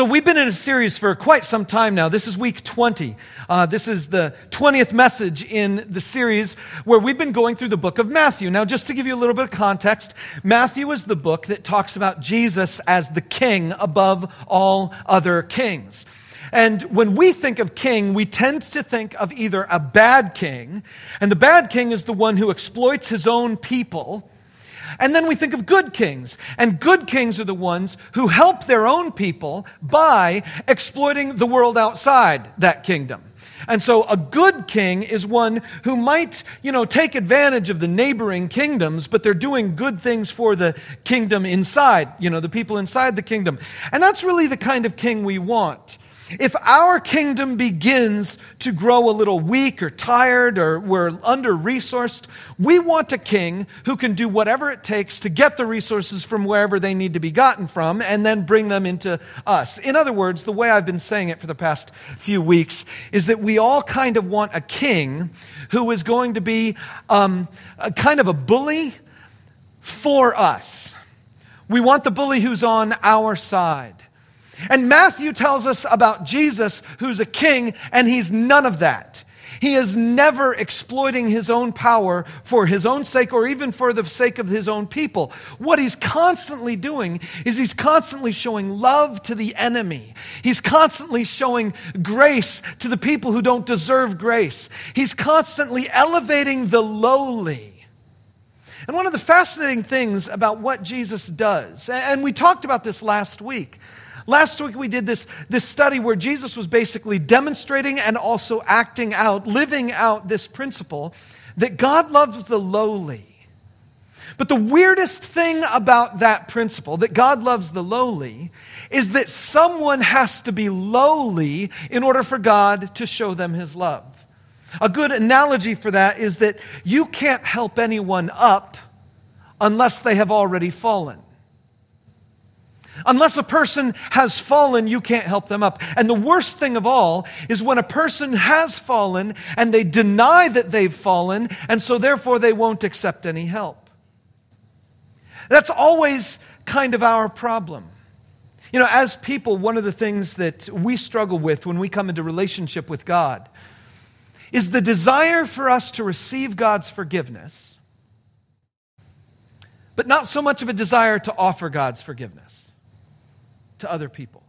So, we've been in a series for quite some time now. This is week 20. Uh, this is the 20th message in the series where we've been going through the book of Matthew. Now, just to give you a little bit of context, Matthew is the book that talks about Jesus as the king above all other kings. And when we think of king, we tend to think of either a bad king, and the bad king is the one who exploits his own people and then we think of good kings. And good kings are the ones who help their own people by exploiting the world outside that kingdom. And so a good king is one who might, you know, take advantage of the neighboring kingdoms, but they're doing good things for the kingdom inside, you know, the people inside the kingdom. And that's really the kind of king we want. If our kingdom begins to grow a little weak or tired or we're under resourced, we want a king who can do whatever it takes to get the resources from wherever they need to be gotten from and then bring them into us. In other words, the way I've been saying it for the past few weeks is that we all kind of want a king who is going to be um, kind of a bully for us. We want the bully who's on our side. And Matthew tells us about Jesus, who's a king, and he's none of that. He is never exploiting his own power for his own sake or even for the sake of his own people. What he's constantly doing is he's constantly showing love to the enemy. He's constantly showing grace to the people who don't deserve grace. He's constantly elevating the lowly. And one of the fascinating things about what Jesus does, and we talked about this last week, Last week we did this, this study where Jesus was basically demonstrating and also acting out, living out this principle that God loves the lowly. But the weirdest thing about that principle, that God loves the lowly, is that someone has to be lowly in order for God to show them his love. A good analogy for that is that you can't help anyone up unless they have already fallen. Unless a person has fallen, you can't help them up. And the worst thing of all is when a person has fallen and they deny that they've fallen, and so therefore they won't accept any help. That's always kind of our problem. You know, as people, one of the things that we struggle with when we come into relationship with God is the desire for us to receive God's forgiveness, but not so much of a desire to offer God's forgiveness to other people.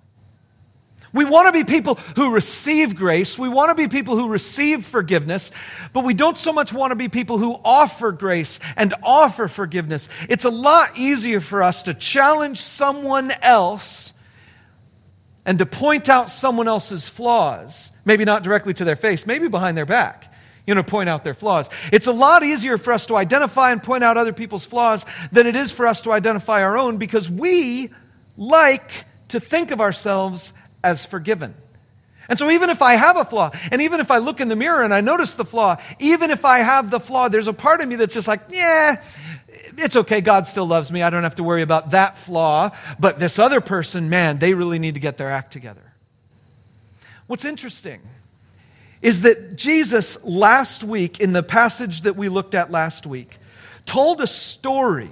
We want to be people who receive grace. We want to be people who receive forgiveness, but we don't so much want to be people who offer grace and offer forgiveness. It's a lot easier for us to challenge someone else and to point out someone else's flaws, maybe not directly to their face, maybe behind their back. You know, point out their flaws. It's a lot easier for us to identify and point out other people's flaws than it is for us to identify our own because we like to think of ourselves as forgiven. And so, even if I have a flaw, and even if I look in the mirror and I notice the flaw, even if I have the flaw, there's a part of me that's just like, yeah, it's okay. God still loves me. I don't have to worry about that flaw. But this other person, man, they really need to get their act together. What's interesting is that Jesus, last week, in the passage that we looked at last week, told a story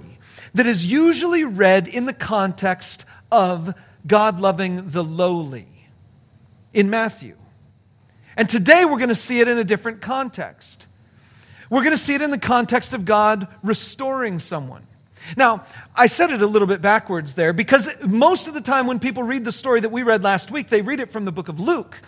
that is usually read in the context of God loving the lowly in Matthew. And today we're going to see it in a different context. We're going to see it in the context of God restoring someone. Now, I said it a little bit backwards there because most of the time when people read the story that we read last week, they read it from the book of Luke.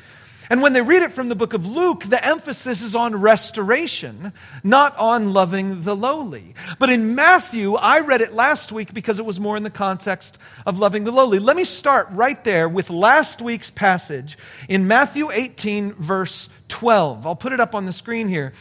And when they read it from the book of Luke, the emphasis is on restoration, not on loving the lowly. But in Matthew, I read it last week because it was more in the context of loving the lowly. Let me start right there with last week's passage in Matthew 18, verse 12. I'll put it up on the screen here.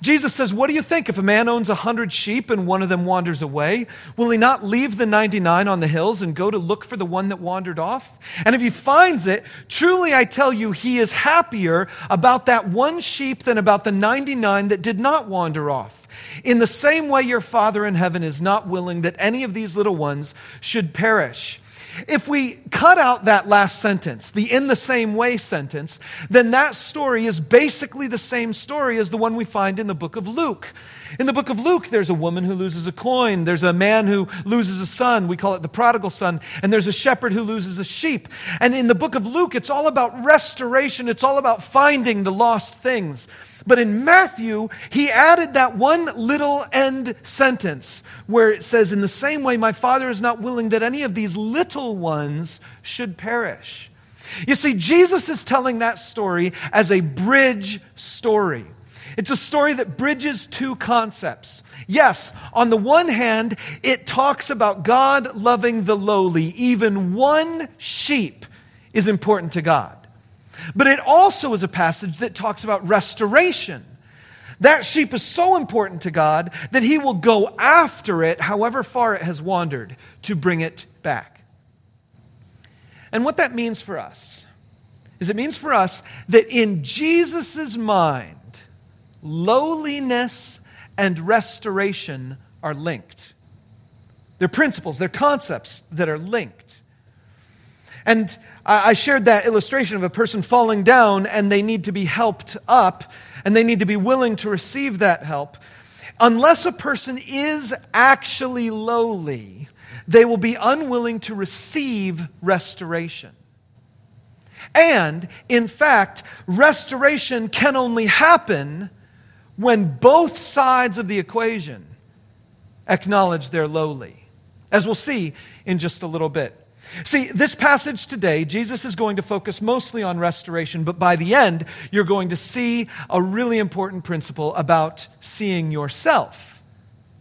Jesus says, What do you think if a man owns a hundred sheep and one of them wanders away? Will he not leave the 99 on the hills and go to look for the one that wandered off? And if he finds it, truly I tell you, he is happier about that one sheep than about the 99 that did not wander off. In the same way, your Father in heaven is not willing that any of these little ones should perish. If we cut out that last sentence, the in the same way sentence, then that story is basically the same story as the one we find in the book of Luke. In the book of Luke, there's a woman who loses a coin. There's a man who loses a son. We call it the prodigal son. And there's a shepherd who loses a sheep. And in the book of Luke, it's all about restoration. It's all about finding the lost things. But in Matthew, he added that one little end sentence where it says, In the same way, my Father is not willing that any of these little ones should perish. You see, Jesus is telling that story as a bridge story. It's a story that bridges two concepts. Yes, on the one hand, it talks about God loving the lowly. Even one sheep is important to God. But it also is a passage that talks about restoration. That sheep is so important to God that he will go after it, however far it has wandered, to bring it back. And what that means for us is it means for us that in Jesus' mind, lowliness and restoration are linked. They're principles, they're concepts that are linked. And I shared that illustration of a person falling down and they need to be helped up and they need to be willing to receive that help. Unless a person is actually lowly, they will be unwilling to receive restoration. And, in fact, restoration can only happen when both sides of the equation acknowledge they're lowly, as we'll see in just a little bit. See, this passage today, Jesus is going to focus mostly on restoration, but by the end, you're going to see a really important principle about seeing yourself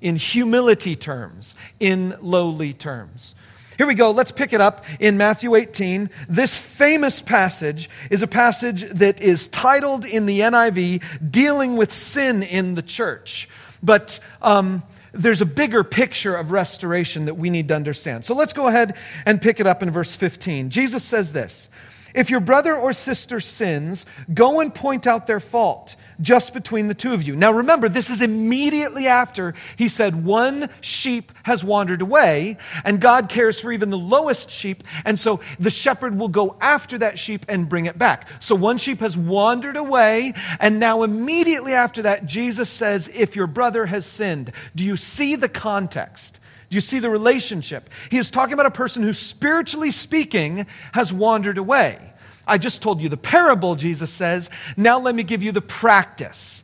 in humility terms, in lowly terms. Here we go. Let's pick it up in Matthew 18. This famous passage is a passage that is titled in the NIV, Dealing with Sin in the Church. But um, there's a bigger picture of restoration that we need to understand. So let's go ahead and pick it up in verse 15. Jesus says this If your brother or sister sins, go and point out their fault just between the two of you. Now remember, this is immediately after he said, One sheep has wandered away, and God cares for even the lowest sheep, and so the shepherd will go after that sheep and bring it back. So one sheep has wandered away, and now immediately after that, Jesus says, If your brother has sinned, do you see the context? Do you see the relationship? He is talking about a person who, spiritually speaking, has wandered away. I just told you the parable, Jesus says. Now let me give you the practice.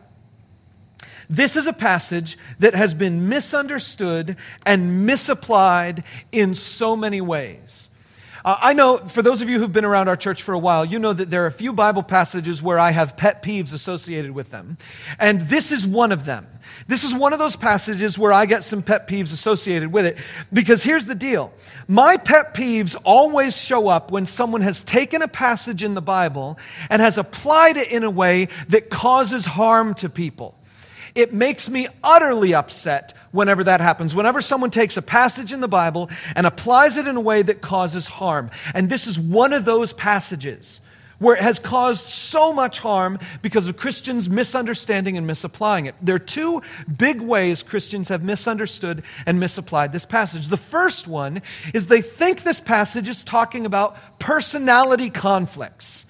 this is a passage that has been misunderstood and misapplied in so many ways. Uh, I know for those of you who've been around our church for a while, you know that there are a few Bible passages where I have pet peeves associated with them. And this is one of them. This is one of those passages where I get some pet peeves associated with it. Because here's the deal my pet peeves always show up when someone has taken a passage in the Bible and has applied it in a way that causes harm to people. It makes me utterly upset whenever that happens. Whenever someone takes a passage in the Bible and applies it in a way that causes harm. And this is one of those passages where it has caused so much harm because of Christians misunderstanding and misapplying it. There are two big ways Christians have misunderstood and misapplied this passage. The first one is they think this passage is talking about personality conflicts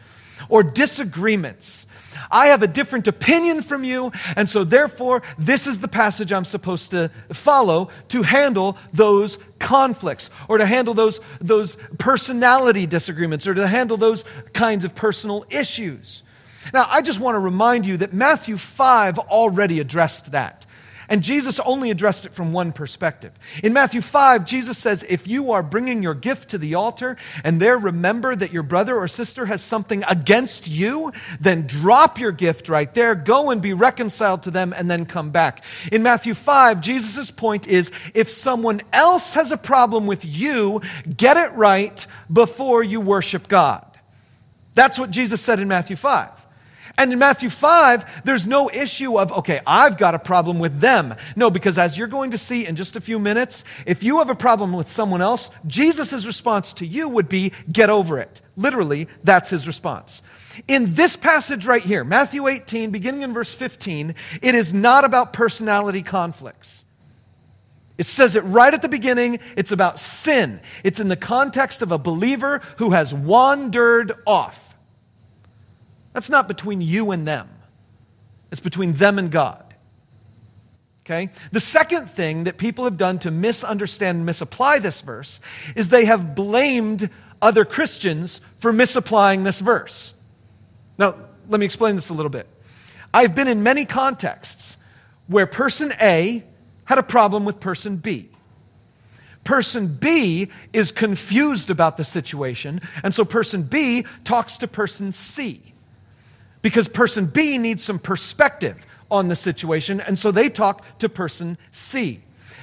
or disagreements I have a different opinion from you, and so therefore, this is the passage I'm supposed to follow to handle those conflicts or to handle those, those personality disagreements or to handle those kinds of personal issues. Now, I just want to remind you that Matthew 5 already addressed that. And Jesus only addressed it from one perspective. In Matthew 5, Jesus says, If you are bringing your gift to the altar and there remember that your brother or sister has something against you, then drop your gift right there, go and be reconciled to them, and then come back. In Matthew 5, Jesus' point is if someone else has a problem with you, get it right before you worship God. That's what Jesus said in Matthew 5. And in Matthew 5, there's no issue of, okay, I've got a problem with them. No, because as you're going to see in just a few minutes, if you have a problem with someone else, Jesus' response to you would be, get over it. Literally, that's his response. In this passage right here, Matthew 18, beginning in verse 15, it is not about personality conflicts. It says it right at the beginning. It's about sin. It's in the context of a believer who has wandered off. That's not between you and them, it's between them and God. Okay? The second thing that people have done to misunderstand and misapply this verse is they have blamed other Christians for misapplying this verse. Now, let me explain this a little bit. I've been in many contexts where person A had a problem with person B. Person B is confused about the situation, and so person B talks to person C because person B needs some perspective on the situation, and so they talk to person C.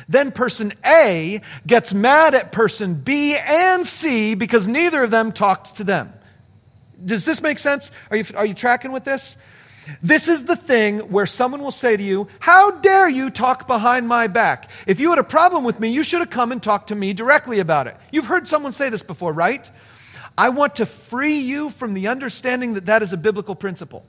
Then person A gets mad at person B and C because neither of them talked to them. Does this make sense? Are you, are you tracking with this? This is the thing where someone will say to you, How dare you talk behind my back? If you had a problem with me, you should have come and talked to me directly about it. You've heard someone say this before, right? I want to free you from the understanding that that is a biblical principle.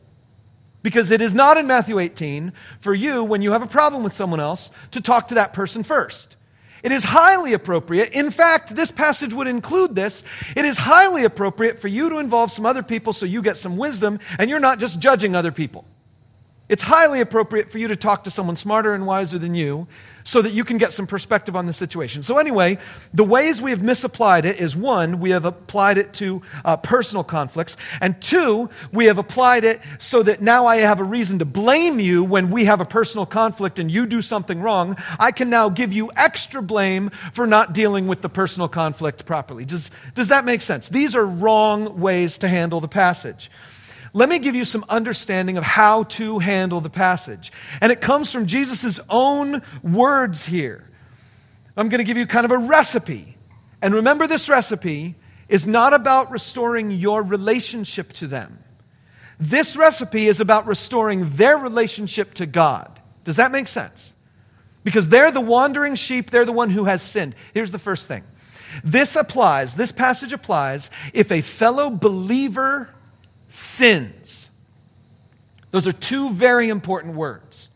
Because it is not in Matthew 18 for you, when you have a problem with someone else, to talk to that person first. It is highly appropriate. In fact, this passage would include this. It is highly appropriate for you to involve some other people so you get some wisdom and you're not just judging other people. It's highly appropriate for you to talk to someone smarter and wiser than you so that you can get some perspective on the situation. So, anyway, the ways we have misapplied it is one, we have applied it to uh, personal conflicts, and two, we have applied it so that now I have a reason to blame you when we have a personal conflict and you do something wrong. I can now give you extra blame for not dealing with the personal conflict properly. Does, does that make sense? These are wrong ways to handle the passage. Let me give you some understanding of how to handle the passage. And it comes from Jesus' own words here. I'm going to give you kind of a recipe. And remember, this recipe is not about restoring your relationship to them. This recipe is about restoring their relationship to God. Does that make sense? Because they're the wandering sheep, they're the one who has sinned. Here's the first thing this applies, this passage applies if a fellow believer sins. Those are two very important words.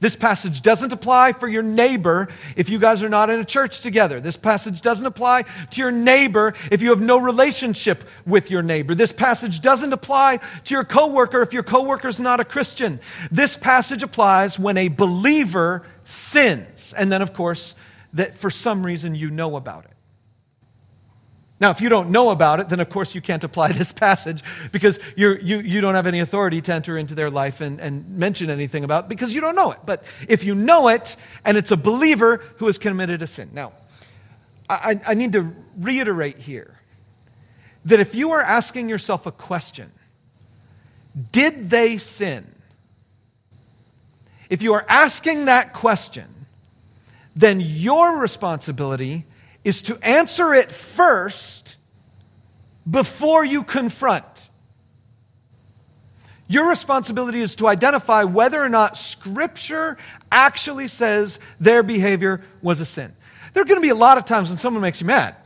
This passage doesn't apply for your neighbor if you guys are not in a church together. This passage doesn't apply to your neighbor if you have no relationship with your neighbor. This passage doesn't apply to your coworker if your coworker is not a Christian. This passage applies when a believer sins. And then, of course, that for some reason you know about it. Now, if you don't know about it, then of course you can't apply this passage because you you, don't have any authority to enter into their life and, and mention anything about it because you don't know it. But if you know it and it's a believer who has committed a sin. Now, I, I need to reiterate here that if you are asking yourself a question, did they sin? If you are asking that question, then your responsibility is to answer it first before you confront. Your responsibility is to identify whether or not Scripture actually says their behavior was a sin. There are going to be a lot of times when someone makes you mad.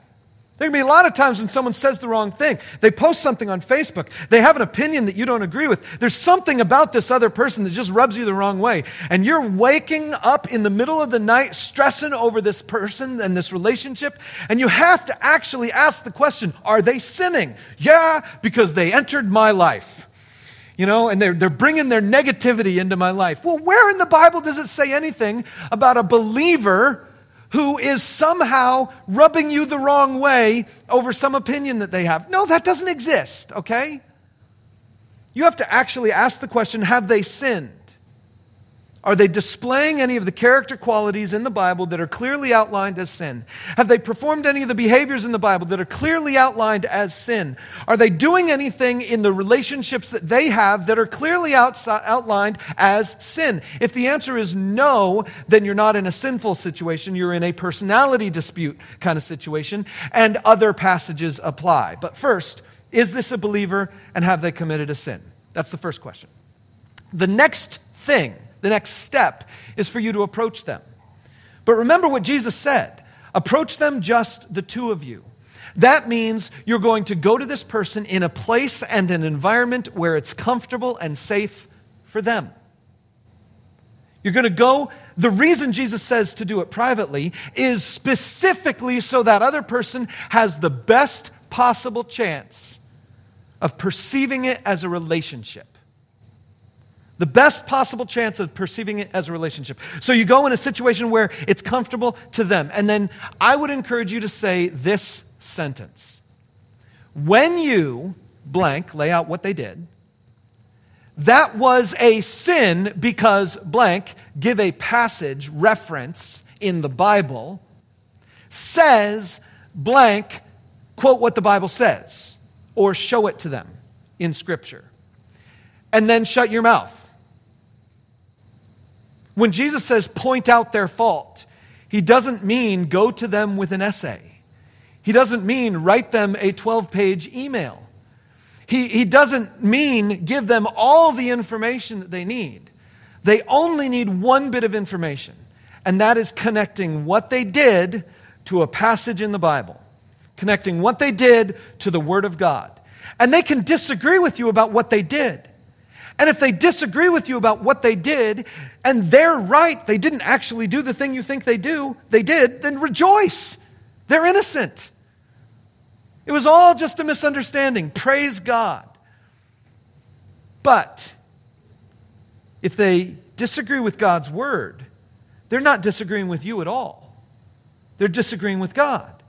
There can be a lot of times when someone says the wrong thing. They post something on Facebook. They have an opinion that you don't agree with. There's something about this other person that just rubs you the wrong way. And you're waking up in the middle of the night stressing over this person and this relationship. And you have to actually ask the question Are they sinning? Yeah, because they entered my life. You know, and they're, they're bringing their negativity into my life. Well, where in the Bible does it say anything about a believer? Who is somehow rubbing you the wrong way over some opinion that they have. No, that doesn't exist, okay? You have to actually ask the question have they sinned? Are they displaying any of the character qualities in the Bible that are clearly outlined as sin? Have they performed any of the behaviors in the Bible that are clearly outlined as sin? Are they doing anything in the relationships that they have that are clearly outside, outlined as sin? If the answer is no, then you're not in a sinful situation. You're in a personality dispute kind of situation, and other passages apply. But first, is this a believer and have they committed a sin? That's the first question. The next thing the next step is for you to approach them. But remember what Jesus said approach them just the two of you. That means you're going to go to this person in a place and an environment where it's comfortable and safe for them. You're going to go. The reason Jesus says to do it privately is specifically so that other person has the best possible chance of perceiving it as a relationship the best possible chance of perceiving it as a relationship. So you go in a situation where it's comfortable to them. And then I would encourage you to say this sentence When you blank, lay out what they did, that was a sin because blank, give a passage reference in the Bible, says blank, quote what the Bible says, or show it to them in Scripture. And then shut your mouth when Jesus says point out their fault, he doesn't mean go to them with an essay. He doesn't mean write them a 12 page email. He, he doesn't mean give them all the information that they need. They only need one bit of information, and that is connecting what they did to a passage in the Bible, connecting what they did to the Word of God. And they can disagree with you about what they did. And if they disagree with you about what they did, and they're right, they didn't actually do the thing you think they do, they did, then rejoice. They're innocent. It was all just a misunderstanding. Praise God. But if they disagree with God's word, they're not disagreeing with you at all. They're disagreeing with God.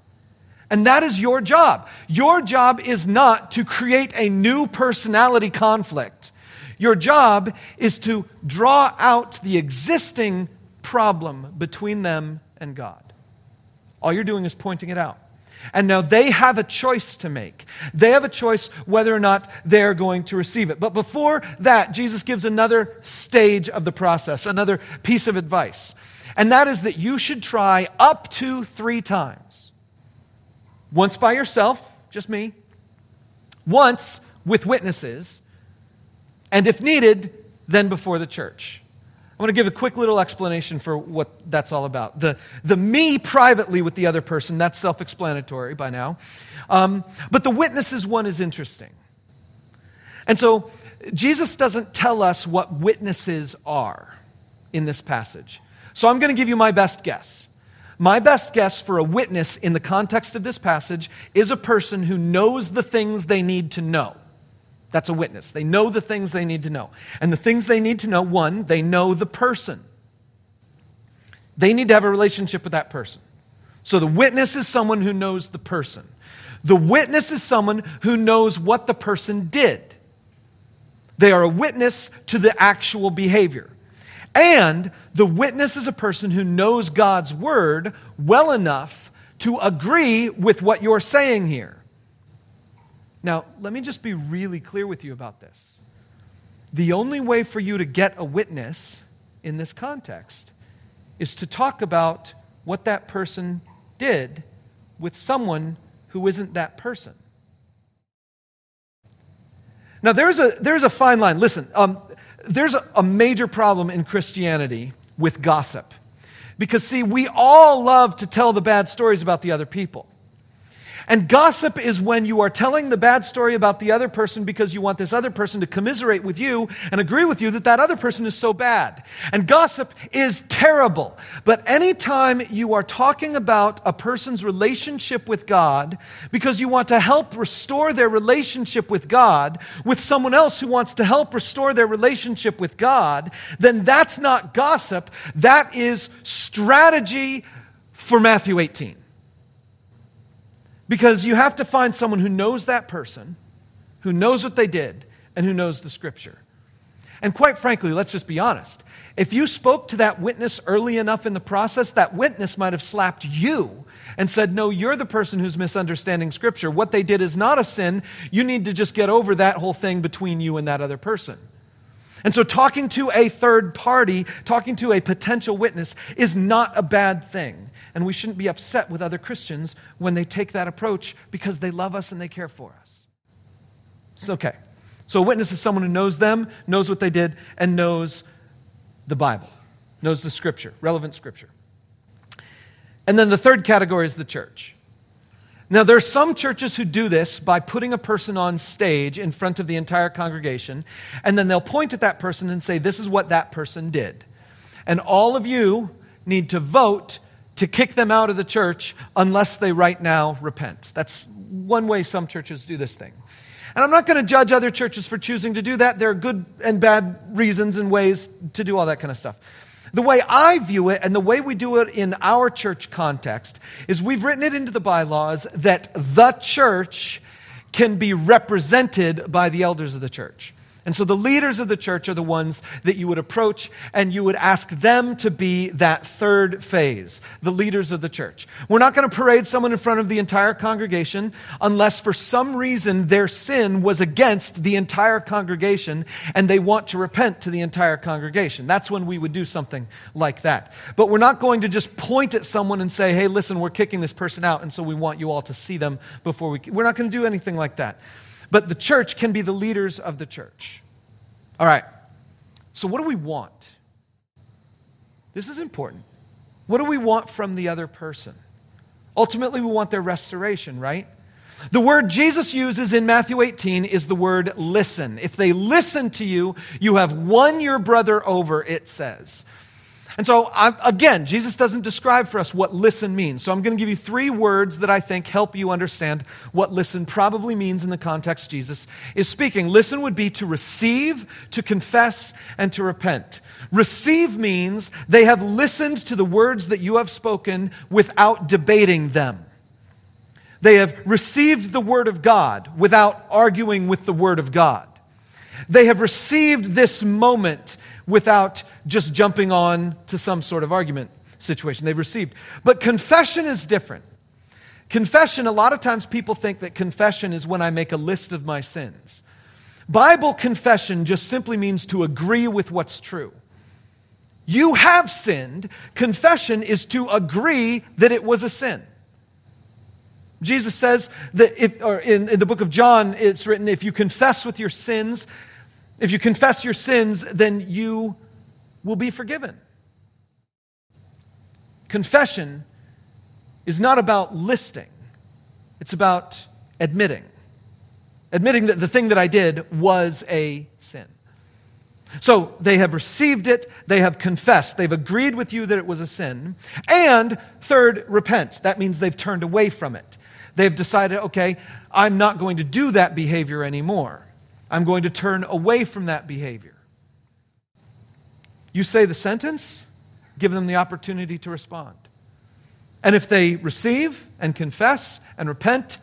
And that is your job. Your job is not to create a new personality conflict your job is to draw out the existing problem between them and God. All you're doing is pointing it out. And now they have a choice to make. They have a choice whether or not they're going to receive it. But before that, Jesus gives another stage of the process, another piece of advice. And that is that you should try up to three times. Once by yourself, just me. Once with witnesses and if needed, then before the church. I want to give a quick little explanation for what that's all about. The, the me privately with the other person, that's self explanatory by now. Um, but the witnesses one is interesting. And so Jesus doesn't tell us what witnesses are in this passage. So I'm going to give you my best guess. My best guess for a witness in the context of this passage is a person who knows the things they need to know. That's a witness. They know the things they need to know. And the things they need to know one, they know the person. They need to have a relationship with that person. So the witness is someone who knows the person. The witness is someone who knows what the person did. They are a witness to the actual behavior. And the witness is a person who knows God's word well enough to agree with what you're saying here. Now, let me just be really clear with you about this. The only way for you to get a witness in this context is to talk about what that person did with someone who isn't that person. Now, there's a, there's a fine line. Listen, um, there's a, a major problem in Christianity with gossip. Because, see, we all love to tell the bad stories about the other people. And gossip is when you are telling the bad story about the other person because you want this other person to commiserate with you and agree with you that that other person is so bad. And gossip is terrible. But anytime you are talking about a person's relationship with God because you want to help restore their relationship with God with someone else who wants to help restore their relationship with God, then that's not gossip. That is strategy for Matthew 18. Because you have to find someone who knows that person, who knows what they did, and who knows the scripture. And quite frankly, let's just be honest. If you spoke to that witness early enough in the process, that witness might have slapped you and said, No, you're the person who's misunderstanding Scripture. What they did is not a sin. You need to just get over that whole thing between you and that other person. And so, talking to a third party, talking to a potential witness, is not a bad thing. And we shouldn't be upset with other Christians when they take that approach because they love us and they care for us. It's okay. So, a witness is someone who knows them, knows what they did, and knows the Bible, knows the Scripture, relevant Scripture. And then the third category is the church. Now, there are some churches who do this by putting a person on stage in front of the entire congregation, and then they'll point at that person and say, This is what that person did. And all of you need to vote to kick them out of the church unless they right now repent. That's one way some churches do this thing. And I'm not going to judge other churches for choosing to do that. There are good and bad reasons and ways to do all that kind of stuff. The way I view it and the way we do it in our church context is we've written it into the bylaws that the church can be represented by the elders of the church. And so the leaders of the church are the ones that you would approach and you would ask them to be that third phase, the leaders of the church. We're not going to parade someone in front of the entire congregation unless for some reason their sin was against the entire congregation and they want to repent to the entire congregation. That's when we would do something like that. But we're not going to just point at someone and say, hey, listen, we're kicking this person out and so we want you all to see them before we. We're not going to do anything like that but the church can be the leaders of the church. All right. So, what do we want? This is important. What do we want from the other person? Ultimately, we want their restoration, right? The word Jesus uses in Matthew 18 is the word listen. If they listen to you, you have won your brother over, it says. And so, I, again, Jesus doesn't describe for us what listen means. So I'm going to give you three words that I think help you understand what listen probably means in the context Jesus is speaking. Listen would be to receive, to confess, and to repent. Receive means they have listened to the words that you have spoken without debating them. They have received the word of God without arguing with the word of God. They have received this moment without just jumping on to some sort of argument situation they've received. But confession is different. Confession, a lot of times people think that confession is when I make a list of my sins. Bible confession just simply means to agree with what's true. You have sinned. Confession is to agree that it was a sin. Jesus says that if, or in, in the book of John, it's written, if you confess with your sins, if you confess your sins, then you will be forgiven. Confession is not about listing, it's about admitting. Admitting that the thing that I did was a sin. So they have received it, they have confessed, they've agreed with you that it was a sin. And third, repent. That means they've turned away from it. They've decided, okay, I'm not going to do that behavior anymore. I'm going to turn away from that behavior. You say the sentence, give them the opportunity to respond. And if they receive and confess and repent,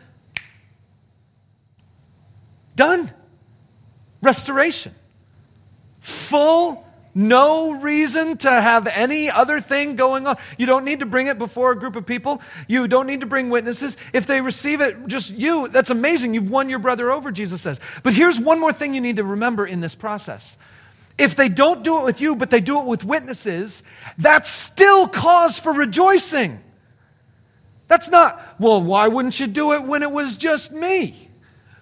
done. Restoration. Full no reason to have any other thing going on. You don't need to bring it before a group of people. You don't need to bring witnesses. If they receive it, just you, that's amazing. You've won your brother over, Jesus says. But here's one more thing you need to remember in this process. If they don't do it with you, but they do it with witnesses, that's still cause for rejoicing. That's not, well, why wouldn't you do it when it was just me?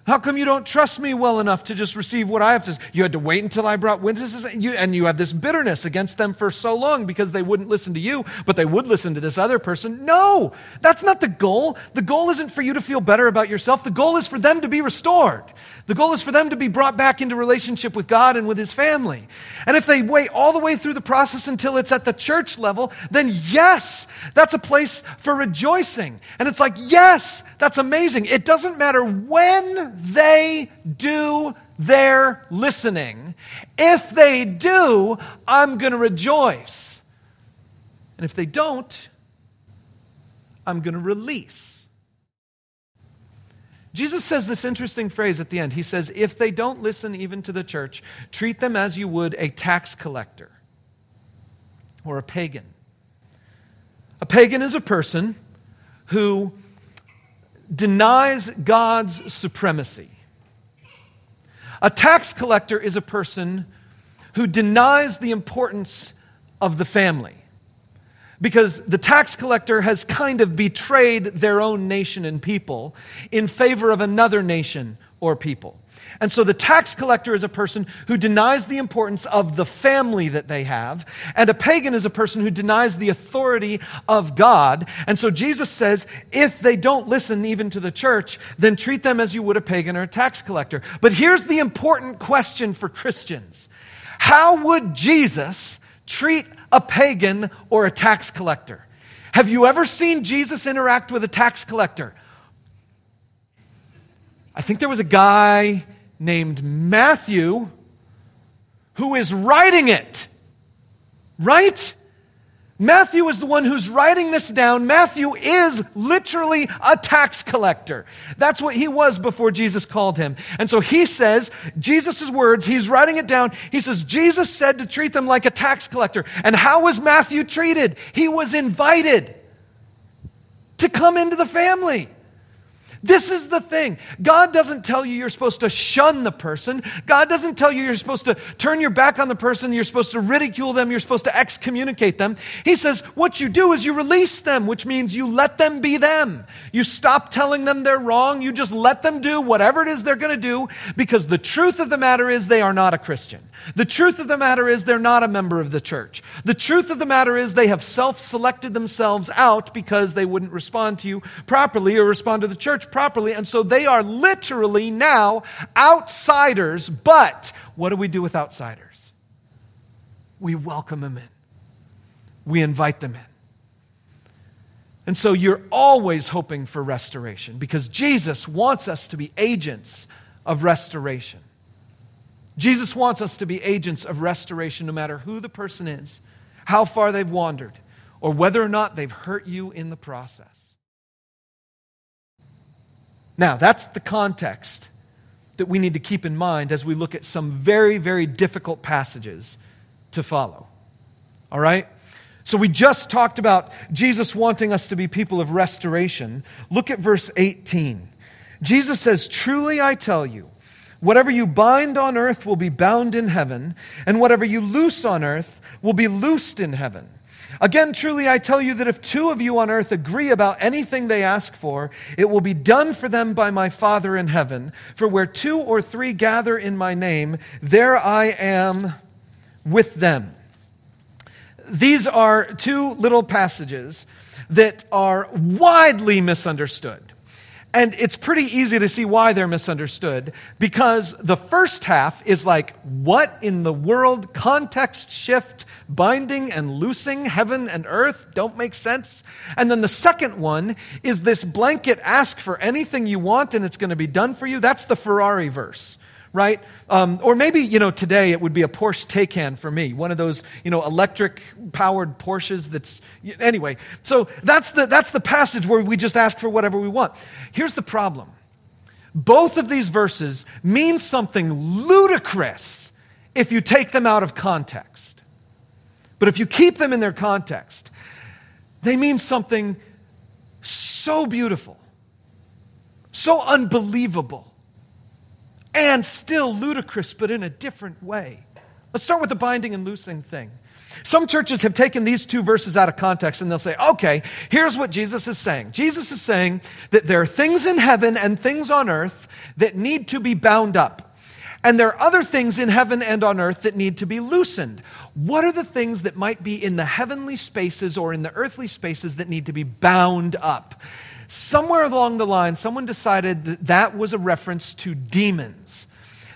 How come you don't trust me well enough to just receive what I have to? You had to wait until I brought witnesses, and you, and you have this bitterness against them for so long because they wouldn't listen to you, but they would listen to this other person. No, that's not the goal. The goal isn't for you to feel better about yourself. The goal is for them to be restored. The goal is for them to be brought back into relationship with God and with His family. And if they wait all the way through the process until it's at the church level, then yes, that's a place for rejoicing. And it's like, yes, that's amazing. It doesn't matter when they do their listening. If they do, I'm going to rejoice. And if they don't, I'm going to release. Jesus says this interesting phrase at the end. He says, If they don't listen even to the church, treat them as you would a tax collector or a pagan. A pagan is a person who denies God's supremacy. A tax collector is a person who denies the importance of the family because the tax collector has kind of betrayed their own nation and people in favor of another nation or people. And so the tax collector is a person who denies the importance of the family that they have, and a pagan is a person who denies the authority of God. And so Jesus says, if they don't listen even to the church, then treat them as you would a pagan or a tax collector. But here's the important question for Christians How would Jesus treat a pagan or a tax collector. Have you ever seen Jesus interact with a tax collector? I think there was a guy named Matthew who is writing it. Right? Matthew is the one who's writing this down. Matthew is literally a tax collector. That's what he was before Jesus called him. And so he says, Jesus' words, he's writing it down. He says, Jesus said to treat them like a tax collector. And how was Matthew treated? He was invited to come into the family. This is the thing. God doesn't tell you you're supposed to shun the person. God doesn't tell you you're supposed to turn your back on the person. You're supposed to ridicule them. You're supposed to excommunicate them. He says what you do is you release them, which means you let them be them. You stop telling them they're wrong. You just let them do whatever it is they're going to do because the truth of the matter is they are not a Christian. The truth of the matter is they're not a member of the church. The truth of the matter is they have self selected themselves out because they wouldn't respond to you properly or respond to the church properly. And so they are literally now outsiders. But what do we do with outsiders? We welcome them in, we invite them in. And so you're always hoping for restoration because Jesus wants us to be agents of restoration. Jesus wants us to be agents of restoration no matter who the person is, how far they've wandered, or whether or not they've hurt you in the process. Now, that's the context that we need to keep in mind as we look at some very, very difficult passages to follow. All right? So we just talked about Jesus wanting us to be people of restoration. Look at verse 18. Jesus says, Truly I tell you, whatever you bind on earth will be bound in heaven, and whatever you loose on earth will be loosed in heaven. Again, truly I tell you that if two of you on earth agree about anything they ask for, it will be done for them by my Father in heaven. For where two or three gather in my name, there I am with them. These are two little passages that are widely misunderstood. And it's pretty easy to see why they're misunderstood because the first half is like, what in the world? Context shift, binding and loosing, heaven and earth don't make sense. And then the second one is this blanket ask for anything you want and it's going to be done for you. That's the Ferrari verse right? Um, or maybe, you know, today it would be a Porsche Taycan for me, one of those, you know, electric powered Porsches that's, anyway. So that's the, that's the passage where we just ask for whatever we want. Here's the problem. Both of these verses mean something ludicrous if you take them out of context. But if you keep them in their context, they mean something so beautiful, so unbelievable and still ludicrous, but in a different way. Let's start with the binding and loosing thing. Some churches have taken these two verses out of context and they'll say, okay, here's what Jesus is saying. Jesus is saying that there are things in heaven and things on earth that need to be bound up. And there are other things in heaven and on earth that need to be loosened. What are the things that might be in the heavenly spaces or in the earthly spaces that need to be bound up? Somewhere along the line, someone decided that that was a reference to demons.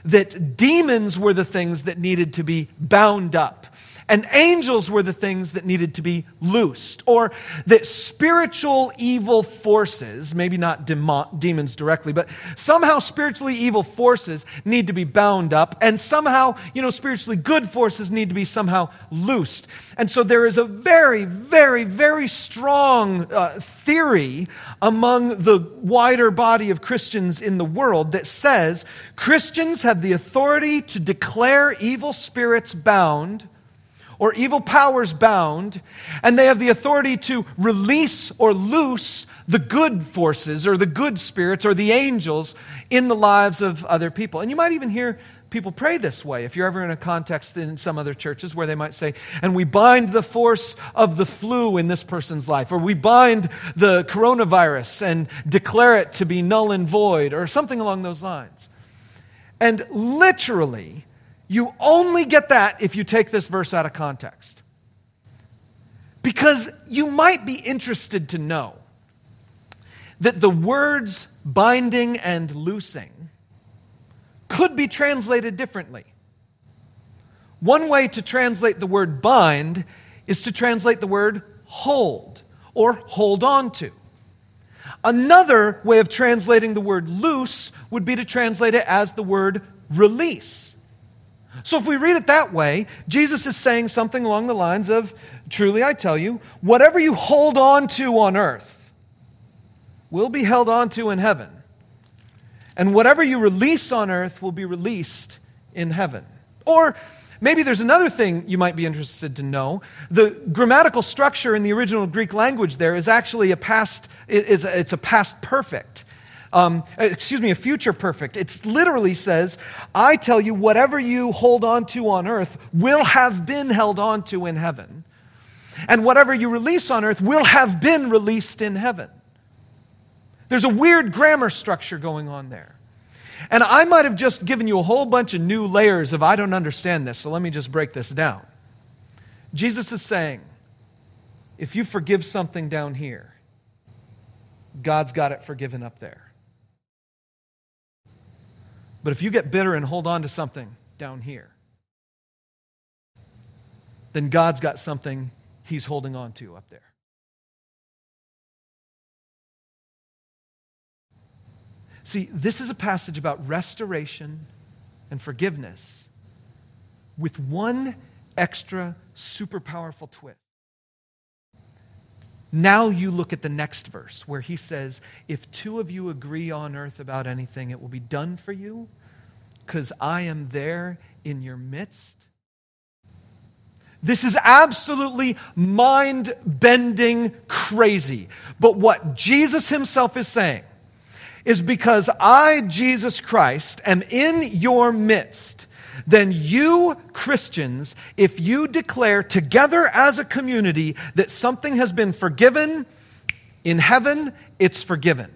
That demons were the things that needed to be bound up. And angels were the things that needed to be loosed, or that spiritual evil forces, maybe not demo- demons directly, but somehow spiritually evil forces need to be bound up, and somehow, you know, spiritually good forces need to be somehow loosed. And so there is a very, very, very strong uh, theory among the wider body of Christians in the world that says Christians have the authority to declare evil spirits bound or evil powers bound, and they have the authority to release or loose the good forces or the good spirits or the angels in the lives of other people. And you might even hear people pray this way if you're ever in a context in some other churches where they might say, and we bind the force of the flu in this person's life, or we bind the coronavirus and declare it to be null and void, or something along those lines. And literally, you only get that if you take this verse out of context. Because you might be interested to know that the words binding and loosing could be translated differently. One way to translate the word bind is to translate the word hold or hold on to. Another way of translating the word loose would be to translate it as the word release. So if we read it that way, Jesus is saying something along the lines of Truly I tell you, whatever you hold on to on earth will be held on to in heaven. And whatever you release on earth will be released in heaven. Or maybe there's another thing you might be interested to know. The grammatical structure in the original Greek language there is actually a past, it's a past perfect um, excuse me, a future perfect. It literally says, I tell you, whatever you hold on to on earth will have been held on to in heaven. And whatever you release on earth will have been released in heaven. There's a weird grammar structure going on there. And I might have just given you a whole bunch of new layers of I don't understand this, so let me just break this down. Jesus is saying, if you forgive something down here, God's got it forgiven up there. But if you get bitter and hold on to something down here, then God's got something he's holding on to up there. See, this is a passage about restoration and forgiveness with one extra super powerful twist. Now you look at the next verse where he says, If two of you agree on earth about anything, it will be done for you because I am there in your midst. This is absolutely mind bending crazy. But what Jesus himself is saying is because I, Jesus Christ, am in your midst, then you, Christians, if you declare together as a community that something has been forgiven in heaven, it's forgiven.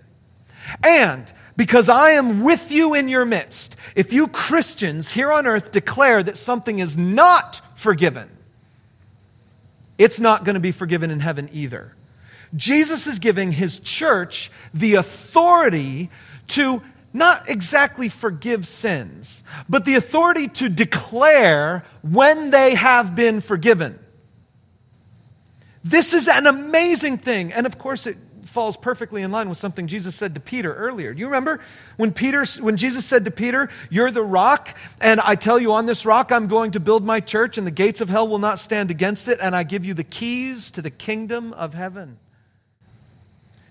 And because I am with you in your midst, if you Christians here on earth declare that something is not forgiven, it's not going to be forgiven in heaven either. Jesus is giving his church the authority to not exactly forgive sins, but the authority to declare when they have been forgiven. This is an amazing thing. And of course, it falls perfectly in line with something Jesus said to Peter earlier. Do you remember when Peter when Jesus said to Peter, "You're the rock, and I tell you on this rock I'm going to build my church and the gates of hell will not stand against it, and I give you the keys to the kingdom of heaven."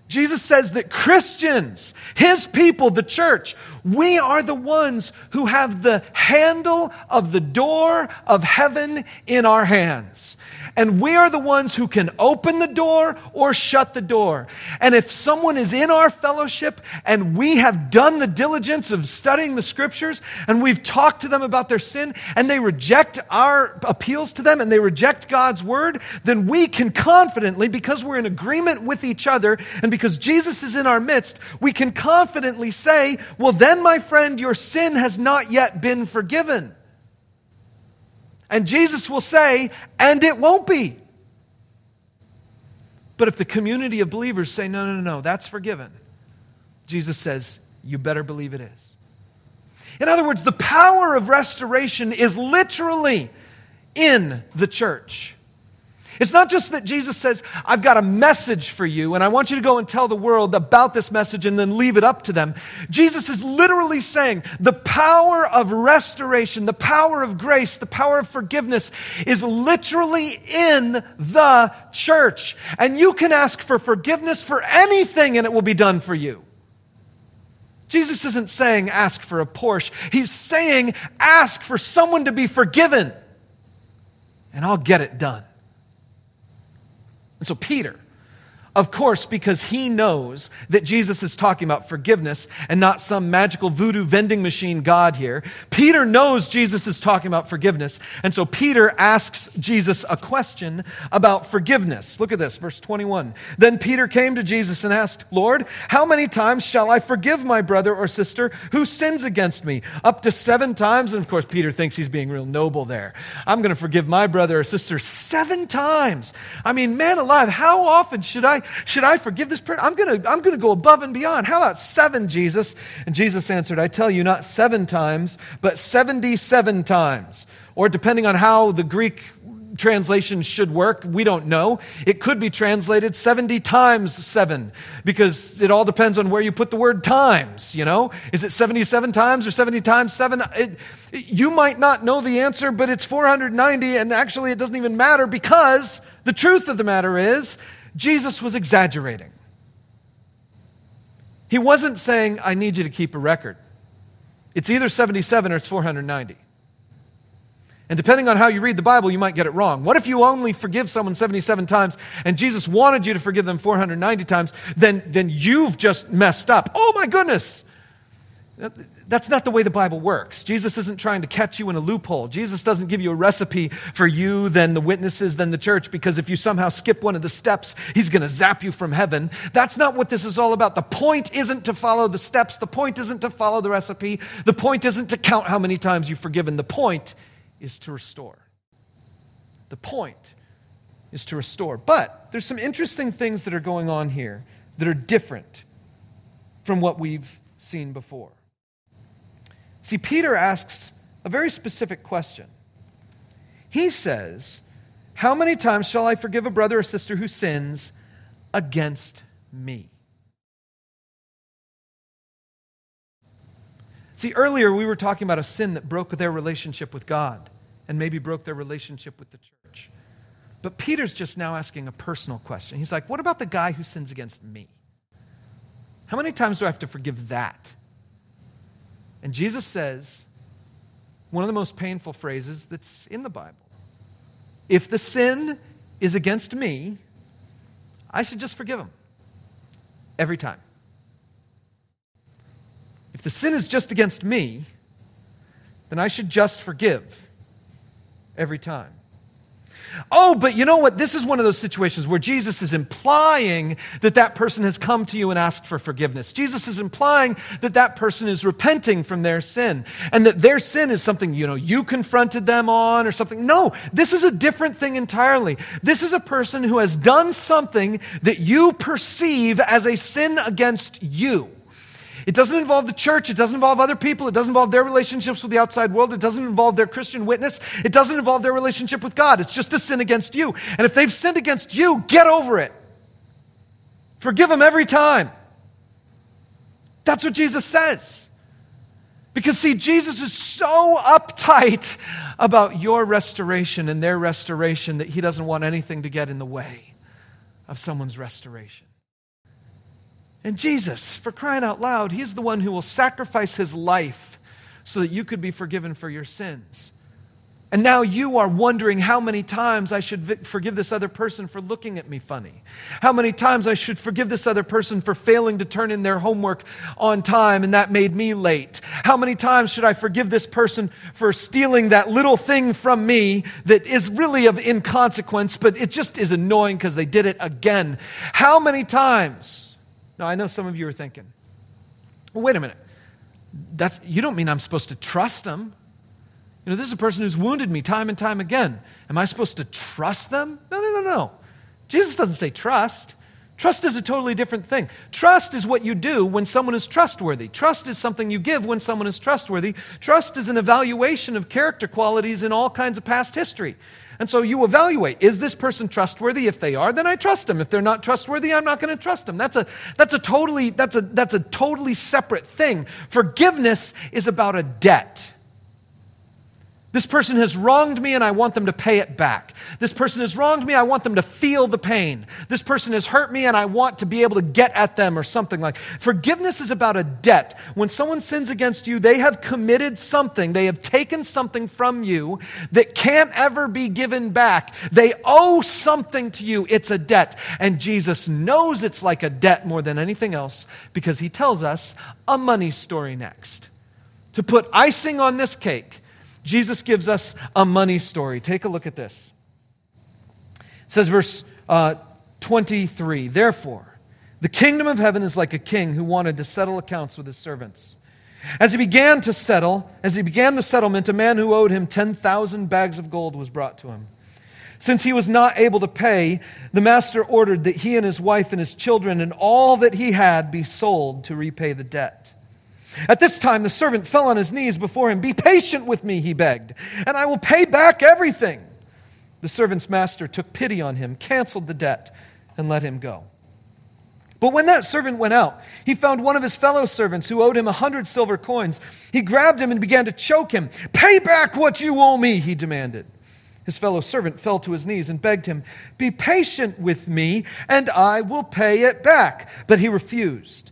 Jesus says that Christians, his people, the church, we are the ones who have the handle of the door of heaven in our hands. And we are the ones who can open the door or shut the door. And if someone is in our fellowship and we have done the diligence of studying the scriptures and we've talked to them about their sin and they reject our appeals to them and they reject God's word, then we can confidently, because we're in agreement with each other and because Jesus is in our midst, we can confidently say, Well, then, my friend, your sin has not yet been forgiven. And Jesus will say, and it won't be. But if the community of believers say, no, no, no, no, that's forgiven, Jesus says, you better believe it is. In other words, the power of restoration is literally in the church. It's not just that Jesus says, I've got a message for you, and I want you to go and tell the world about this message and then leave it up to them. Jesus is literally saying the power of restoration, the power of grace, the power of forgiveness is literally in the church. And you can ask for forgiveness for anything, and it will be done for you. Jesus isn't saying ask for a Porsche. He's saying ask for someone to be forgiven, and I'll get it done. And so Peter, of course, because he knows that Jesus is talking about forgiveness and not some magical voodoo vending machine God here. Peter knows Jesus is talking about forgiveness. And so Peter asks Jesus a question about forgiveness. Look at this, verse 21. Then Peter came to Jesus and asked, Lord, how many times shall I forgive my brother or sister who sins against me? Up to seven times? And of course, Peter thinks he's being real noble there. I'm going to forgive my brother or sister seven times. I mean, man alive, how often should I? Should I forgive this person? I'm going to I'm going to go above and beyond. How about seven, Jesus? And Jesus answered, I tell you, not seven times, but 77 times. Or depending on how the Greek translation should work. We don't know. It could be translated 70 times 7 because it all depends on where you put the word times, you know? Is it 77 times or 70 times 7? It, you might not know the answer, but it's 490 and actually it doesn't even matter because the truth of the matter is Jesus was exaggerating. He wasn't saying, I need you to keep a record. It's either 77 or it's 490. And depending on how you read the Bible, you might get it wrong. What if you only forgive someone 77 times and Jesus wanted you to forgive them 490 times? Then, then you've just messed up. Oh my goodness. That's not the way the Bible works. Jesus isn't trying to catch you in a loophole. Jesus doesn't give you a recipe for you, then the witnesses, then the church, because if you somehow skip one of the steps, he's going to zap you from heaven. That's not what this is all about. The point isn't to follow the steps. The point isn't to follow the recipe. The point isn't to count how many times you've forgiven. The point is to restore. The point is to restore. But there's some interesting things that are going on here that are different from what we've seen before. See, Peter asks a very specific question. He says, How many times shall I forgive a brother or sister who sins against me? See, earlier we were talking about a sin that broke their relationship with God and maybe broke their relationship with the church. But Peter's just now asking a personal question. He's like, What about the guy who sins against me? How many times do I have to forgive that? And Jesus says one of the most painful phrases that's in the Bible. If the sin is against me, I should just forgive him every time. If the sin is just against me, then I should just forgive every time. Oh, but you know what? This is one of those situations where Jesus is implying that that person has come to you and asked for forgiveness. Jesus is implying that that person is repenting from their sin and that their sin is something, you know, you confronted them on or something. No, this is a different thing entirely. This is a person who has done something that you perceive as a sin against you. It doesn't involve the church. It doesn't involve other people. It doesn't involve their relationships with the outside world. It doesn't involve their Christian witness. It doesn't involve their relationship with God. It's just a sin against you. And if they've sinned against you, get over it. Forgive them every time. That's what Jesus says. Because, see, Jesus is so uptight about your restoration and their restoration that he doesn't want anything to get in the way of someone's restoration. And Jesus, for crying out loud, He's the one who will sacrifice His life so that you could be forgiven for your sins. And now you are wondering how many times I should forgive this other person for looking at me funny. How many times I should forgive this other person for failing to turn in their homework on time and that made me late. How many times should I forgive this person for stealing that little thing from me that is really of inconsequence, but it just is annoying because they did it again. How many times? Now, I know some of you are thinking, well, wait a minute. That's, you don't mean I'm supposed to trust them. You know, this is a person who's wounded me time and time again. Am I supposed to trust them? No, no, no, no. Jesus doesn't say trust. Trust is a totally different thing. Trust is what you do when someone is trustworthy. Trust is something you give when someone is trustworthy. Trust is an evaluation of character qualities in all kinds of past history. And so you evaluate is this person trustworthy? If they are, then I trust them. If they're not trustworthy, I'm not going to trust them. That's a, that's, a totally, that's, a, that's a totally separate thing. Forgiveness is about a debt. This person has wronged me and I want them to pay it back. This person has wronged me, I want them to feel the pain. This person has hurt me and I want to be able to get at them or something like. Forgiveness is about a debt. When someone sins against you, they have committed something. They have taken something from you that can't ever be given back. They owe something to you. It's a debt. And Jesus knows it's like a debt more than anything else because he tells us a money story next. To put icing on this cake, Jesus gives us a money story. Take a look at this. It says, verse uh, 23 Therefore, the kingdom of heaven is like a king who wanted to settle accounts with his servants. As he began to settle, as he began the settlement, a man who owed him 10,000 bags of gold was brought to him. Since he was not able to pay, the master ordered that he and his wife and his children and all that he had be sold to repay the debt. At this time, the servant fell on his knees before him. Be patient with me, he begged, and I will pay back everything. The servant's master took pity on him, canceled the debt, and let him go. But when that servant went out, he found one of his fellow servants who owed him a hundred silver coins. He grabbed him and began to choke him. Pay back what you owe me, he demanded. His fellow servant fell to his knees and begged him, Be patient with me, and I will pay it back. But he refused.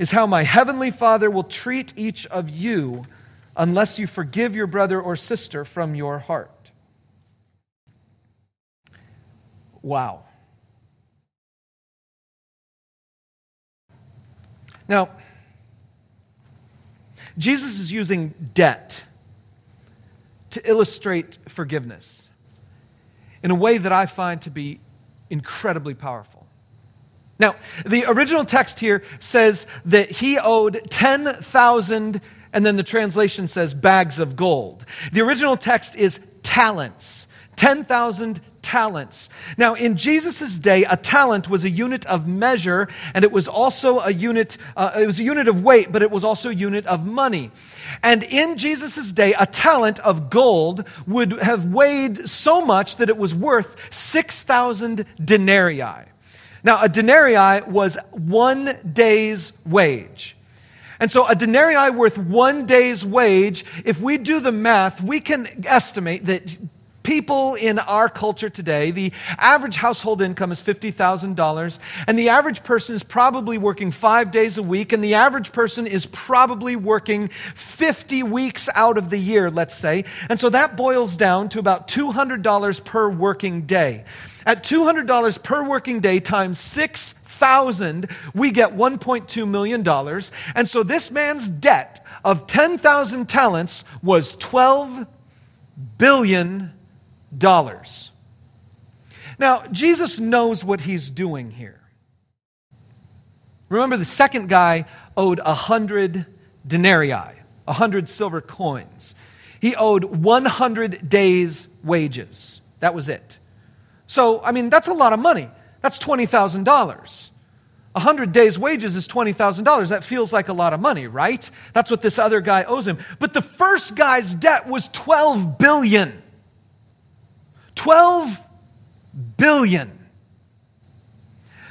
is how my heavenly Father will treat each of you unless you forgive your brother or sister from your heart. Wow. Now, Jesus is using debt to illustrate forgiveness in a way that I find to be incredibly powerful. Now, the original text here says that he owed 10,000, and then the translation says bags of gold. The original text is talents. 10,000 talents. Now, in Jesus' day, a talent was a unit of measure, and it was also a unit, uh, it was a unit of weight, but it was also a unit of money. And in Jesus' day, a talent of gold would have weighed so much that it was worth 6,000 denarii. Now, a denarii was one day's wage. And so, a denarii worth one day's wage, if we do the math, we can estimate that people in our culture today, the average household income is $50,000, and the average person is probably working five days a week, and the average person is probably working 50 weeks out of the year, let's say. And so that boils down to about $200 per working day. At $200 per working day times 6,000, we get $1.2 million. And so this man's debt of 10,000 talents was $12 billion. Now, Jesus knows what he's doing here. Remember, the second guy owed 100 denarii, 100 silver coins. He owed 100 days' wages. That was it. So, I mean, that's a lot of money. That's $20,000. A hundred days' wages is $20,000. That feels like a lot of money, right? That's what this other guy owes him. But the first guy's debt was 12 billion. 12 billion.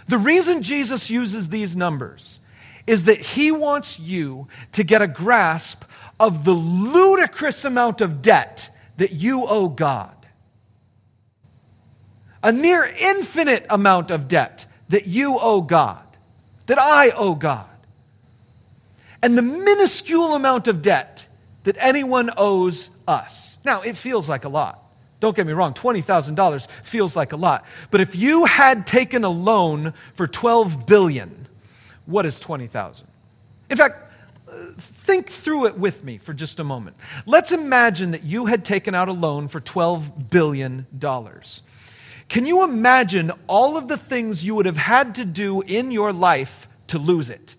The reason Jesus uses these numbers is that he wants you to get a grasp of the ludicrous amount of debt that you owe God a near infinite amount of debt that you owe God, that I owe God, and the minuscule amount of debt that anyone owes us. Now, it feels like a lot. Don't get me wrong, $20,000 feels like a lot. But if you had taken a loan for 12 billion, what is 20,000? In fact, think through it with me for just a moment. Let's imagine that you had taken out a loan for $12 billion. Can you imagine all of the things you would have had to do in your life to lose it?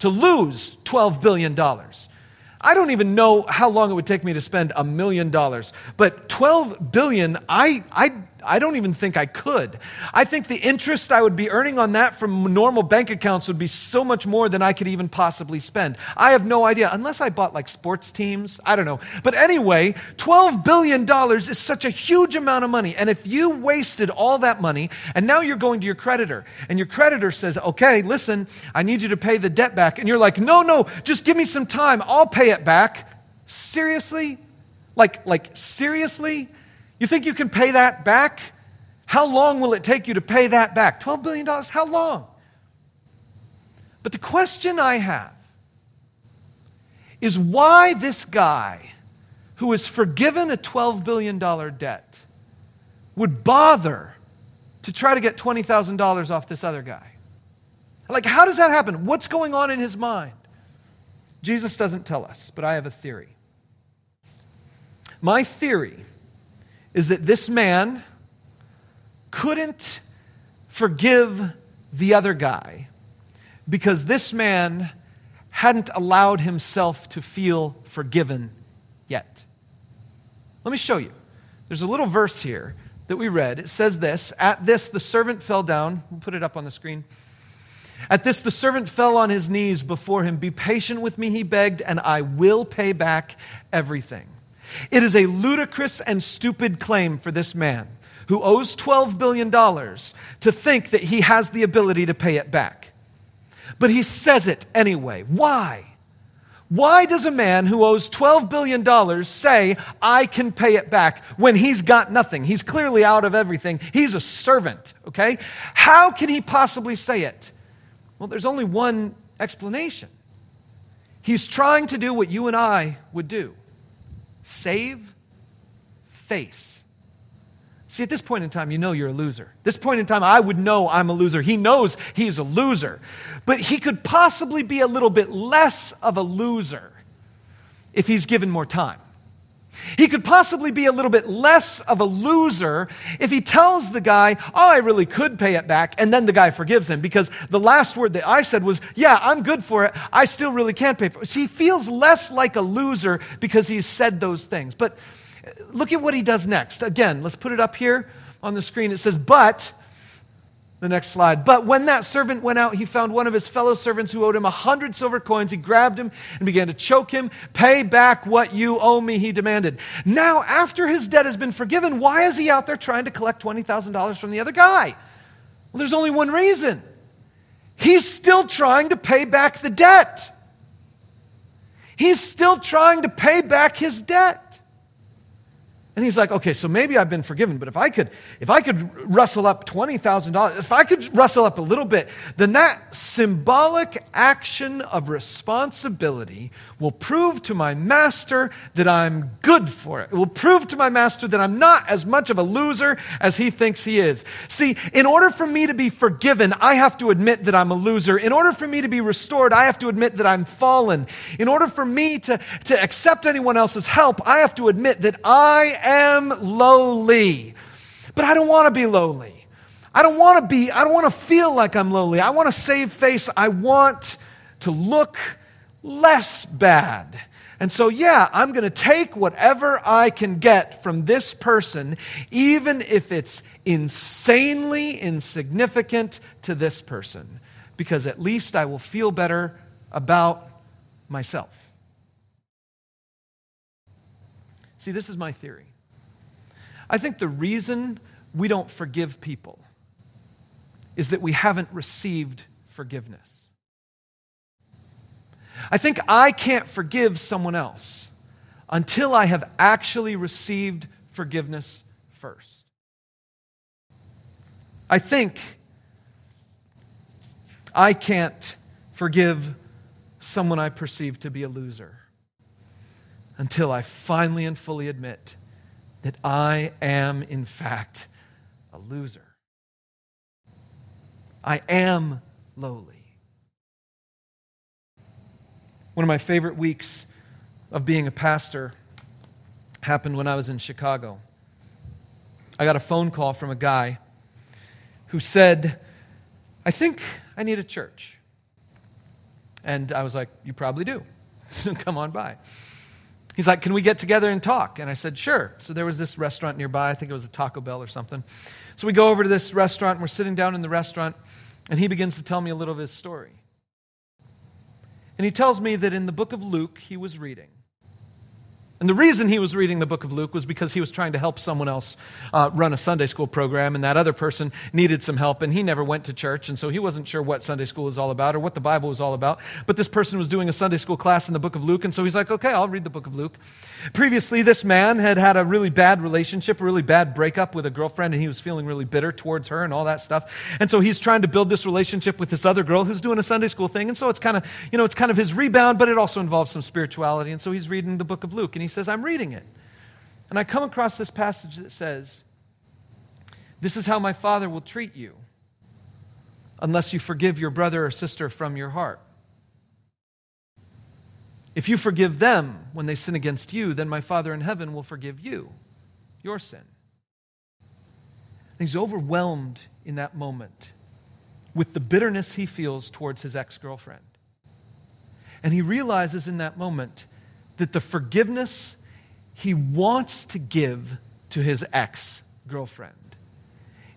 To lose $12 billion. I don't even know how long it would take me to spend a million dollars, but 12 billion, I, I I don't even think I could. I think the interest I would be earning on that from normal bank accounts would be so much more than I could even possibly spend. I have no idea, unless I bought like sports teams. I don't know. But anyway, $12 billion is such a huge amount of money. And if you wasted all that money and now you're going to your creditor and your creditor says, okay, listen, I need you to pay the debt back. And you're like, no, no, just give me some time. I'll pay it back. Seriously? Like, like, seriously? You think you can pay that back? How long will it take you to pay that back? $12 billion? How long? But the question I have is why this guy who is forgiven a $12 billion debt would bother to try to get $20,000 off this other guy? Like, how does that happen? What's going on in his mind? Jesus doesn't tell us, but I have a theory. My theory is that this man couldn't forgive the other guy because this man hadn't allowed himself to feel forgiven yet. Let me show you. There's a little verse here that we read. It says this At this, the servant fell down. We'll put it up on the screen. At this, the servant fell on his knees before him. Be patient with me, he begged, and I will pay back everything. It is a ludicrous and stupid claim for this man who owes $12 billion to think that he has the ability to pay it back. But he says it anyway. Why? Why does a man who owes $12 billion say, I can pay it back when he's got nothing? He's clearly out of everything. He's a servant, okay? How can he possibly say it? Well, there's only one explanation. He's trying to do what you and I would do save face. See, at this point in time, you know you're a loser. This point in time, I would know I'm a loser. He knows he's a loser. But he could possibly be a little bit less of a loser if he's given more time. He could possibly be a little bit less of a loser if he tells the guy, Oh, I really could pay it back, and then the guy forgives him. Because the last word that I said was, Yeah, I'm good for it. I still really can't pay for it. So he feels less like a loser because he's said those things. But look at what he does next. Again, let's put it up here on the screen. It says, But the next slide. But when that servant went out, he found one of his fellow servants who owed him a hundred silver coins. He grabbed him and began to choke him. Pay back what you owe me, he demanded. Now, after his debt has been forgiven, why is he out there trying to collect $20,000 from the other guy? Well, there's only one reason. He's still trying to pay back the debt. He's still trying to pay back his debt. And he's like, okay, so maybe I've been forgiven, but if I could, if I could rustle up $20,000, if I could rustle up a little bit, then that symbolic action of responsibility will prove to my master that I'm good for it. It will prove to my master that I'm not as much of a loser as he thinks he is. See, in order for me to be forgiven, I have to admit that I'm a loser. In order for me to be restored, I have to admit that I'm fallen. In order for me to, to accept anyone else's help, I have to admit that I am lowly. But I don't want to be lowly. I don't want to be, I don't want to feel like I'm lowly. I want to save face. I want to look less bad. And so, yeah, I'm going to take whatever I can get from this person, even if it's insanely insignificant to this person, because at least I will feel better about myself. See, this is my theory. I think the reason we don't forgive people is that we haven't received forgiveness. I think I can't forgive someone else until I have actually received forgiveness first. I think I can't forgive someone I perceive to be a loser until I finally and fully admit that I am, in fact, a loser. I am lowly. One of my favorite weeks of being a pastor happened when I was in Chicago. I got a phone call from a guy who said, I think I need a church. And I was like, You probably do. So come on by. He's like, Can we get together and talk? And I said, Sure. So there was this restaurant nearby. I think it was a Taco Bell or something. So we go over to this restaurant, and we're sitting down in the restaurant, and he begins to tell me a little of his story. And he tells me that in the book of Luke, he was reading. And the reason he was reading the book of Luke was because he was trying to help someone else uh, run a Sunday school program, and that other person needed some help, and he never went to church, and so he wasn't sure what Sunday school was all about or what the Bible was all about. But this person was doing a Sunday school class in the book of Luke, and so he's like, okay, I'll read the book of Luke. Previously, this man had had a really bad relationship, a really bad breakup with a girlfriend, and he was feeling really bitter towards her and all that stuff. And so he's trying to build this relationship with this other girl who's doing a Sunday school thing, and so it's kind of, you know, it's kind of his rebound, but it also involves some spirituality. And so he's reading the book of Luke, and he says, I'm reading it. And I come across this passage that says, This is how my Father will treat you unless you forgive your brother or sister from your heart. If you forgive them when they sin against you, then my Father in heaven will forgive you your sin. And he's overwhelmed in that moment with the bitterness he feels towards his ex girlfriend. And he realizes in that moment that the forgiveness he wants to give to his ex girlfriend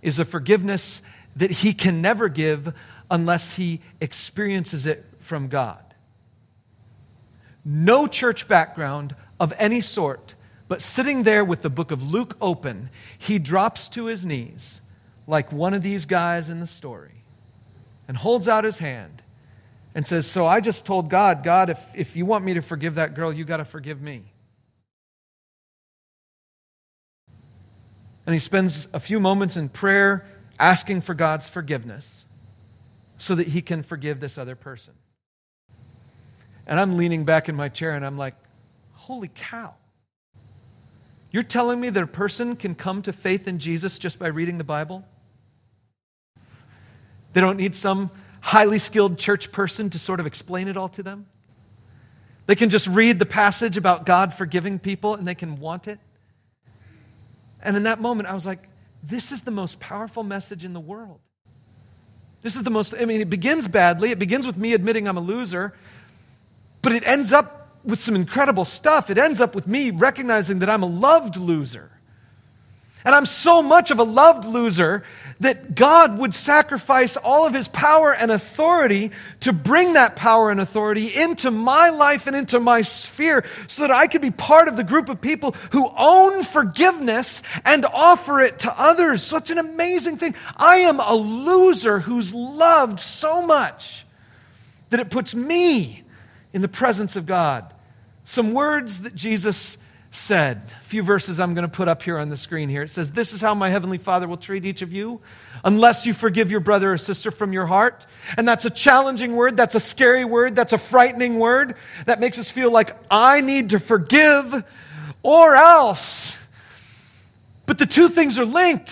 is a forgiveness that he can never give unless he experiences it from God. No church background of any sort, but sitting there with the book of Luke open, he drops to his knees like one of these guys in the story and holds out his hand and says, So I just told God, God, if, if you want me to forgive that girl, you got to forgive me. And he spends a few moments in prayer asking for God's forgiveness so that he can forgive this other person. And I'm leaning back in my chair and I'm like, holy cow. You're telling me that a person can come to faith in Jesus just by reading the Bible? They don't need some highly skilled church person to sort of explain it all to them? They can just read the passage about God forgiving people and they can want it? And in that moment, I was like, this is the most powerful message in the world. This is the most, I mean, it begins badly. It begins with me admitting I'm a loser. But it ends up with some incredible stuff. It ends up with me recognizing that I'm a loved loser. And I'm so much of a loved loser that God would sacrifice all of his power and authority to bring that power and authority into my life and into my sphere so that I could be part of the group of people who own forgiveness and offer it to others. Such an amazing thing. I am a loser who's loved so much that it puts me in the presence of God. Some words that Jesus said. A few verses I'm going to put up here on the screen here. It says, This is how my heavenly Father will treat each of you unless you forgive your brother or sister from your heart. And that's a challenging word. That's a scary word. That's a frightening word. That makes us feel like I need to forgive or else. But the two things are linked.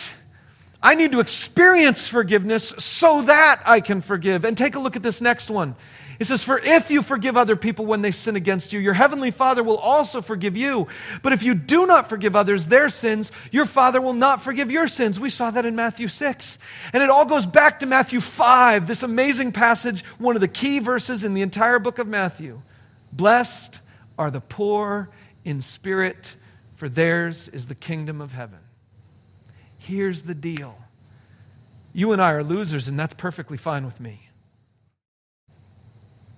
I need to experience forgiveness so that I can forgive. And take a look at this next one. He says, For if you forgive other people when they sin against you, your heavenly Father will also forgive you. But if you do not forgive others their sins, your Father will not forgive your sins. We saw that in Matthew 6. And it all goes back to Matthew 5, this amazing passage, one of the key verses in the entire book of Matthew. Blessed are the poor in spirit, for theirs is the kingdom of heaven. Here's the deal you and I are losers, and that's perfectly fine with me.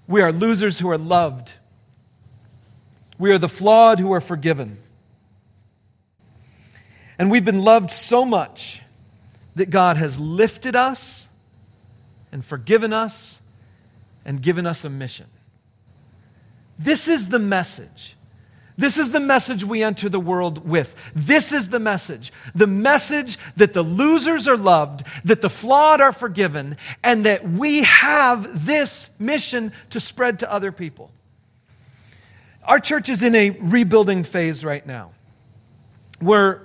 We are losers who are loved. We are the flawed who are forgiven. And we've been loved so much that God has lifted us and forgiven us and given us a mission. This is the message this is the message we enter the world with. This is the message. The message that the losers are loved, that the flawed are forgiven, and that we have this mission to spread to other people. Our church is in a rebuilding phase right now. We're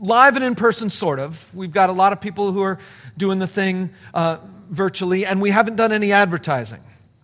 live and in person, sort of. We've got a lot of people who are doing the thing uh, virtually, and we haven't done any advertising.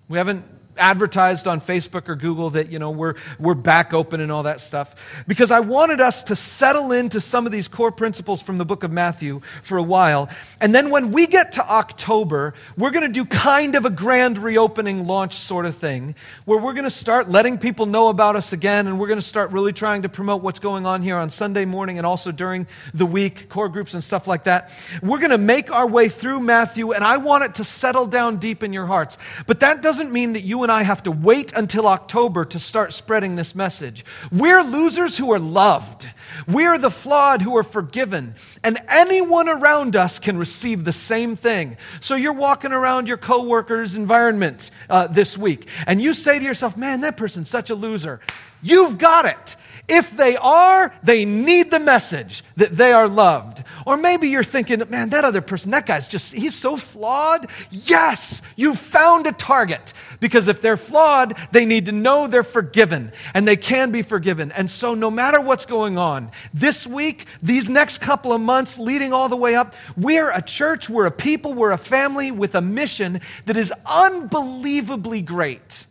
We haven't advertised on Facebook or Google that, you know, we're, we're back open and all that stuff. Because I wanted us to settle into some of these core principles from the book of Matthew for a while. And then when we get to October, we're going to do kind of a grand reopening launch sort of thing where we're going to start letting people know about us again and we're going to start really trying to promote what's going on here on Sunday morning and also during the week, core groups and stuff like that. We're going to make our way through Matthew and I want it to settle down deep in your hearts. But that doesn't mean that and I have to wait until October to start spreading this message. We're losers who are loved. We're the flawed who are forgiven. And anyone around us can receive the same thing. So you're walking around your coworker's environment uh, this week, and you say to yourself, man, that person's such a loser. You've got it. If they are, they need the message that they are loved. Or maybe you're thinking, man, that other person, that guy's just, he's so flawed. Yes, you found a target. Because if they're flawed, they need to know they're forgiven and they can be forgiven. And so, no matter what's going on, this week, these next couple of months, leading all the way up, we're a church, we're a people, we're a family with a mission that is unbelievably great.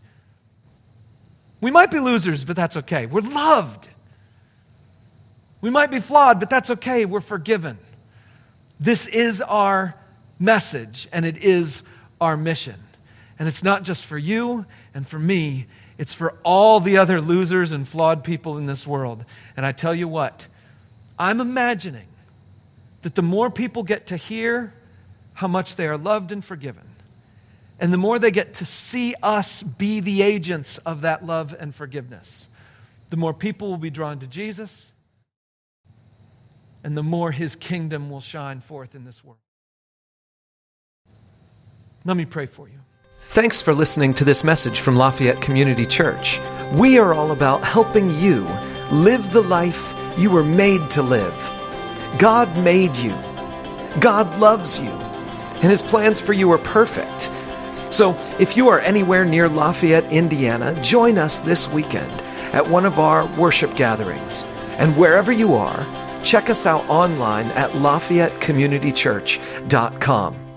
We might be losers, but that's okay. We're loved. We might be flawed, but that's okay. We're forgiven. This is our message, and it is our mission. And it's not just for you and for me, it's for all the other losers and flawed people in this world. And I tell you what, I'm imagining that the more people get to hear how much they are loved and forgiven, and the more they get to see us be the agents of that love and forgiveness, the more people will be drawn to Jesus, and the more his kingdom will shine forth in this world. Let me pray for you. Thanks for listening to this message from Lafayette Community Church. We are all about helping you live the life you were made to live. God made you, God loves you, and his plans for you are perfect. So, if you are anywhere near Lafayette, Indiana, join us this weekend at one of our worship gatherings. And wherever you are, check us out online at LafayetteCommunityChurch.com.